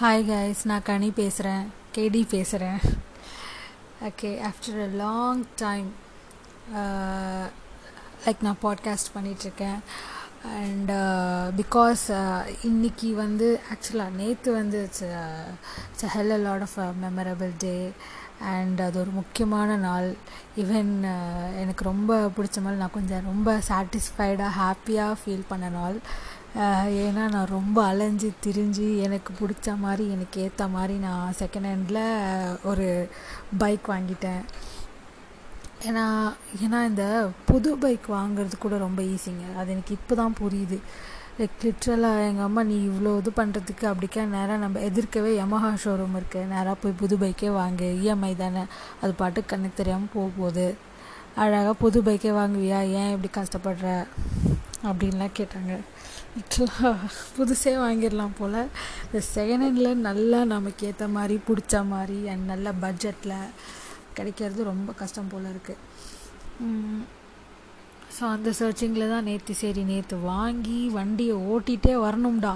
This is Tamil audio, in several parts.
ஹாய் கைஸ் நான் கனி பேசுகிறேன் கேடி பேசுகிறேன் okay after a long time like நான் பாட்காஸ்ட் பண்ணிகிட்ருக்கேன் அண்ட் பிகாஸ் இன்னைக்கு வந்து ஆக்சுவலாக நேற்று வந்து it's it's hell a lot of memorable day and அது ஒரு முக்கியமான நாள். ஈவன் uh, எனக்கு ரொம்ப பிடிச்ச மாதிரி நான் கொஞ்சம் ரொம்ப சாட்டிஸ்ஃபைடாக ஹாப்பியாக ஃபீல் பண்ண நாள். ஏன்னா நான் ரொம்ப அலைஞ்சு திரிஞ்சு எனக்கு பிடிச்ச மாதிரி எனக்கு ஏற்ற மாதிரி நான் செகண்ட் ஹேண்டில் ஒரு பைக் வாங்கிட்டேன். ஏன்னா ஏன்னா இந்த புது பைக் வாங்குறது கூட ரொம்ப ஈஸிங்க அது எனக்கு இப்போ தான் புரியுது லைக் லிட்ரலாக எங்கள் அம்மா நீ இவ்வளோ இது பண்ணுறதுக்கு அப்படிக்கா நேராக நம்ம எதிர்க்கவே யமஹா ஷோரூம் இருக்குது நேராக போய் புது பைக்கே வாங்கு. இஎம்ஐ தானே. அது பாட்டு கண்ணுக்கு தெரியாமல் போக போகுது. அழகாக புது பைக்கே வாங்குவியா? ஏன் இப்படி கஷ்டப்படுற? அப்படின்லாம் கேட்டாங்க. புதுசே வாங்கிடலாம் போல். இந்த செகண்ட் ஹேண்டில் நல்லா நமக்கு ஏற்ற மாதிரி பிடிச்ச மாதிரி அண்ட் நல்ல பட்ஜெட்டில் கிடைக்கிறது ரொம்ப கஷ்டம் போல் இருக்குது ஸோ அந்த சர்ச்சிங்கில் தான் நேற்று சரி நேற்று வாங்கி வண்டியை ஓட்டிகிட்டே வரணும்டா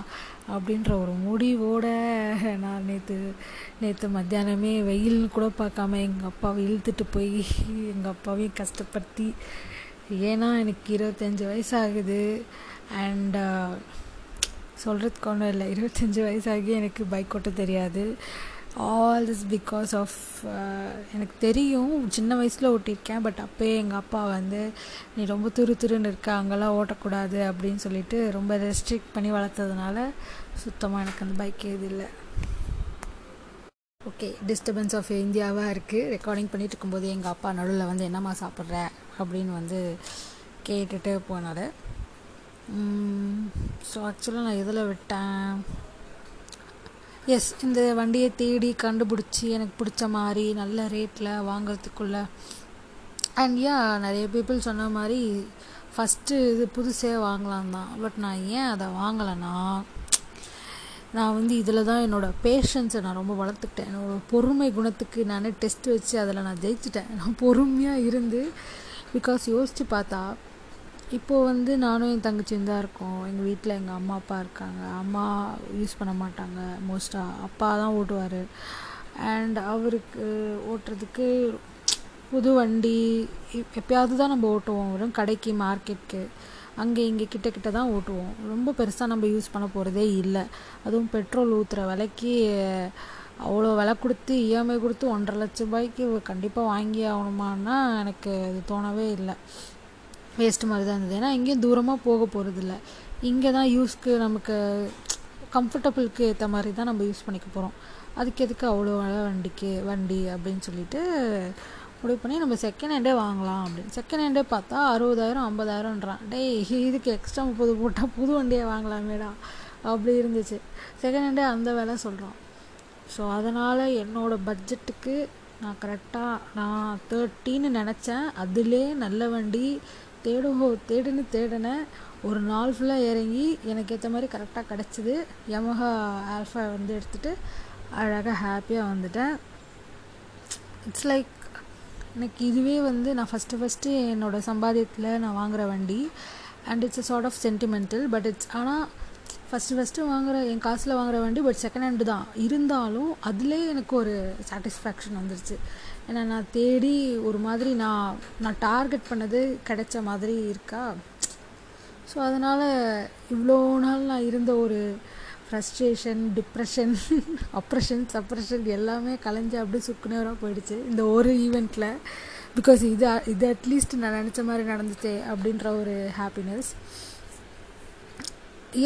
அப்படின்ற ஒரு முடிவோட நான் நேற்று நேற்று மத்தியானமே வெயில்னு கூட பார்க்காம எங்கள் அப்பாவை இழுத்துட்டு போய் எங்கள் அப்பாவையும் கஷ்டப்படுத்தி ஏன்னா எனக்கு இருபத்தஞ்சி வயசு ஆகுது அண்ட் uh, சொல்கிறதுக்கு ஒன்றும் இல்லை. இருபத்தஞ்சி வயசாகி எனக்கு பைக் ஓட்ட தெரியாது. ஆல் திஸ் பிகாஸ் ஆஃப் எனக்கு தெரியும். சின்ன வயசில் ஓட்டியிருக்கேன். பட் அப்போயே எங்கள் அப்பா வந்து நீ ரொம்ப துரு துருன்னு இருக்க. அங்கெல்லாம் ஓட்டக்கூடாது. அப்படின்னு சொல்லிட்டு ரொம்ப ரெஸ்ட்ரிக்ட் பண்ணி வளர்த்ததுனால சுத்தமாக எனக்கு அந்த பைக் எது இல்லை. ஓகே டிஸ்டர்பன்ஸ் ஆஃப் இந்தியாவாக இருக்குது ரெக்கார்டிங் பண்ணிகிட்டு இருக்கும்போது எங்கள் அப்பா நடுவில் வந்து என்னம்மா சாப்பிட்ற? அப்படின்னு வந்து கேட்டுட்டு போனார். ஸோ ஆக்சுவலாக நான் எதில் விட்டேன்? எஸ் இந்த வண்டியை தேடி கண்டுபிடிச்சி எனக்கு பிடிச்ச மாதிரி நல்ல ரேட்டில் வாங்கிறதுக்குள்ள. அண்ட் யா நிறைய பீப்புள் சொன்ன மாதிரி ஃபஸ்ட்டு இது புதுசே வாங்கலாம் தான் பட் நான் ஏன் அதை வாங்கலைன்னா நான் வந்து இதில் தான் என்னோடய பேஷன்ஸை நான் ரொம்ப வளர்த்துக்கிட்டேன். என்னோடய பொறுமை குணத்துக்கு நானே டெஸ்ட் வச்சு அதில் நான் ஜெயிச்சிட்டேன். நான் பொறுமையாக இருந்து பிகாஸ் யோசித்து பார்த்தா இப்போது வந்து நானும் என் தங்கச்சியும் தான் இருக்கோம். எங்கள் வீட்டில் எங்கள் அம்மா அப்பா இருக்காங்க. அம்மா யூஸ் பண்ண மாட்டாங்க. மோஸ்ட்டாக அப்பா தான் ஓட்டுவார். அண்ட் அவருக்கு ஓட்டுறதுக்கு புது வண்டி எப்பயாவது தான் நம்ம ஓட்டுவோம். வரும் கடைக்கு மார்க்கெட்டுக்கு அங்கே இங்கே கிட்ட கிட்ட தான் ஓட்டுவோம். ரொம்ப பெருசாக நம்ம யூஸ் பண்ண போகிறதே இல்லை. அதுவும் பெட்ரோல் ஊற்றுற விலைக்கு அவ்வளோ விலை கொடுத்து இஎம்ஐ கொடுத்து ஒன்றரை லட்ச ரூபாய்க்கு கண்டிப்பாக வாங்கி ஆகணுமான்னா எனக்கு அது தோணவே இல்லை. வேஸ்ட்டு மாதிரி தான் இருந்தது. ஏன்னா எங்கேயும் தூரமாக போக போகிறதில்ல இங்கே தான் யூஸ்க்கு நமக்கு கம்ஃபர்டபுளுக்கு ஏற்ற மாதிரி தான் நம்ம யூஸ் பண்ணிக்க போகிறோம் அதுக்கு எதுக்கு அவ்வளோ வண்டிக்கு வண்டி அப்படின்னு சொல்லிட்டு முடிவு பண்ணி நம்ம செகண்ட் ஹேண்டே வாங்கலாம் அப்படின்னு. செகண்ட் ஹேண்டே பார்த்தா அறுபதாயிரம் ஐம்பதாயிரம்ன்றான். டேய் இதுக்கு எக்ஸ்ட்ரா முப்பது போட்டால் புது வண்டியை வாங்கலாமேடா. அப்படி இருந்துச்சு. செகண்ட் ஹேண்டே அந்த வேலை சொல்கிறோம் ஸோ அதனால் என்னோடய பட்ஜெட்டுக்கு நான் கரெக்டாக நான் தேர்ட்டின்னு நினச்சேன். அதிலே நல்ல வண்டி தேடுவோ தேடுன்னு தேடினேன். ஒரு நாள் ஃபுல்லாக இறங்கி எனக்கு ஏற்ற மாதிரி கரெக்டாக கிடச்சிது. யமஹா ஆல்ஃபா வந்து எடுத்துகிட்டு அழகாக ஹாப்பியாக வந்துட்டேன். இட்ஸ் லைக் எனக்கு இதுவே வந்து நான் ஃபஸ்ட்டு ஃபஸ்ட்டு என்னோடய சம்பாதியத்தில் நான் வாங்குகிற வண்டி and it's a sort of sentimental but it's ஆனால் ஃபஸ்ட்டு ஃபஸ்ட்டு வாங்குகிற என் காசில் வாங்குகிற வண்டி பட் செகண்ட் ஹேண்டு தான். இருந்தாலும் அதிலே எனக்கு ஒரு சாட்டிஸ்ஃபேக்ஷன் வந்துருச்சு. ஏன்னா நான் தேடி ஒரு மாதிரி நான் நான் டார்கெட் பண்ணது கிடைச்ச மாதிரி இருக்கா? ஸோ அதனால் இவ்வளோ நாள் நான் இருந்த ஒரு ஃப்ரஸ்ட்ரேஷன் டிப்ரெஷன் அப்ரெஷன் சப்ரெஷன் எல்லாமே கலைஞ்சு அப்படியே சுக்குநேராக போயிடுச்சு. இந்த ஒரு ஈவெண்ட்டில் பிகாஸ் இது இது அட்லீஸ்ட் நான் நினச்ச மாதிரி நடந்துச்சே அப்படின்ற ஒரு ஹாப்பினஸ்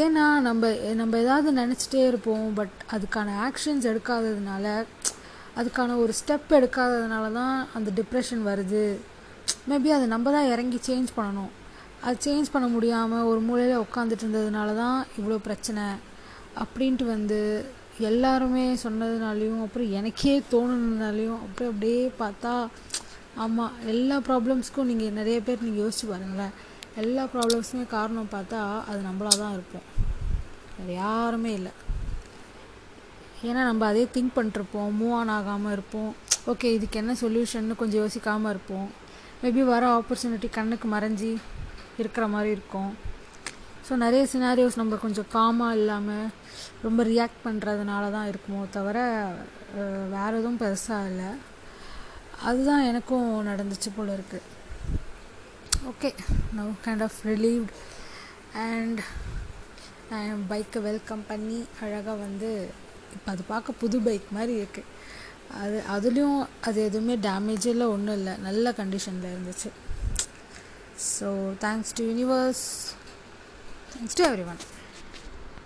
ஏன்னா நம்ம நம்ம ஏதாவது நினச்சிட்டே இருப்போம் பட் அதுக்கான ஆக்ஷன்ஸ் எடுக்காததுனால அதுக்கான ஒரு ஸ்டெப் எடுக்காததுனால தான் அந்த டிப்ரெஷன் வருது. மேபி அதை நம்ம தான் இறங்கி சேஞ்ச் பண்ணணும். அது சேஞ்ச் பண்ண முடியாமல் ஒரு மூலையில் உட்காந்துட்டு இருந்ததுனால தான் இவ்வளோ பிரச்சனை. அப்படின்ட்டு வந்து எல்லாருமே சொன்னதுனாலையும் அப்புறம் எனக்கே தோணுனதுனாலையும் அப்புறம் அப்படியே பார்த்தா ஆமாம் எல்லா ப்ராப்ளம்ஸ்க்கும் நீங்கள் நிறைய பேர் நீங்கள் யோசிச்சு பாருங்களேன். எல்லா ப்ராப்ளம்ஸுமே காரணம் பார்த்தா அது நம்மளாக தான் இருப்போம். வேறு யாருமே இல்லை. ஏன்னா நம்ம அதே திங்க் பண்ணிருப்போம் மூவ் ஆன் ஆகாமல் இருப்போம். ஓகே இதுக்கு என்ன சொல்யூஷன்னு கொஞ்சம் யோசிக்காமல் இருப்போம். மேபி வர ஆப்பர்ச்சுனிட்டி கண்ணுக்கு மறைஞ்சி இருக்கிற மாதிரி இருக்கும். ஸோ நிறைய சினாரியோஸ் நம்ம கொஞ்சம் காமாக இல்லாமல் ரொம்ப ரியாக்ட் பண்ணுறதுனால தான் இருக்குமோ தவிர வேறு எதுவும் பெருசாக இல்லை. அதுதான் எனக்கும் நடந்துச்சு போல் இருக்குது okay no kind of relieved and நான் பைக்கை வெல்கம் பண்ணி அழகாக வந்து இப்போ அது பார்க்க புது பைக் மாதிரி இருக்குது அது அதுலேயும் அது எதுவுமே டேமேஜ் இல்லை ஒன்றும் இல்லை. நல்ல கண்டிஷனில் இருந்துச்சு. So thanks to universe thanks to everyone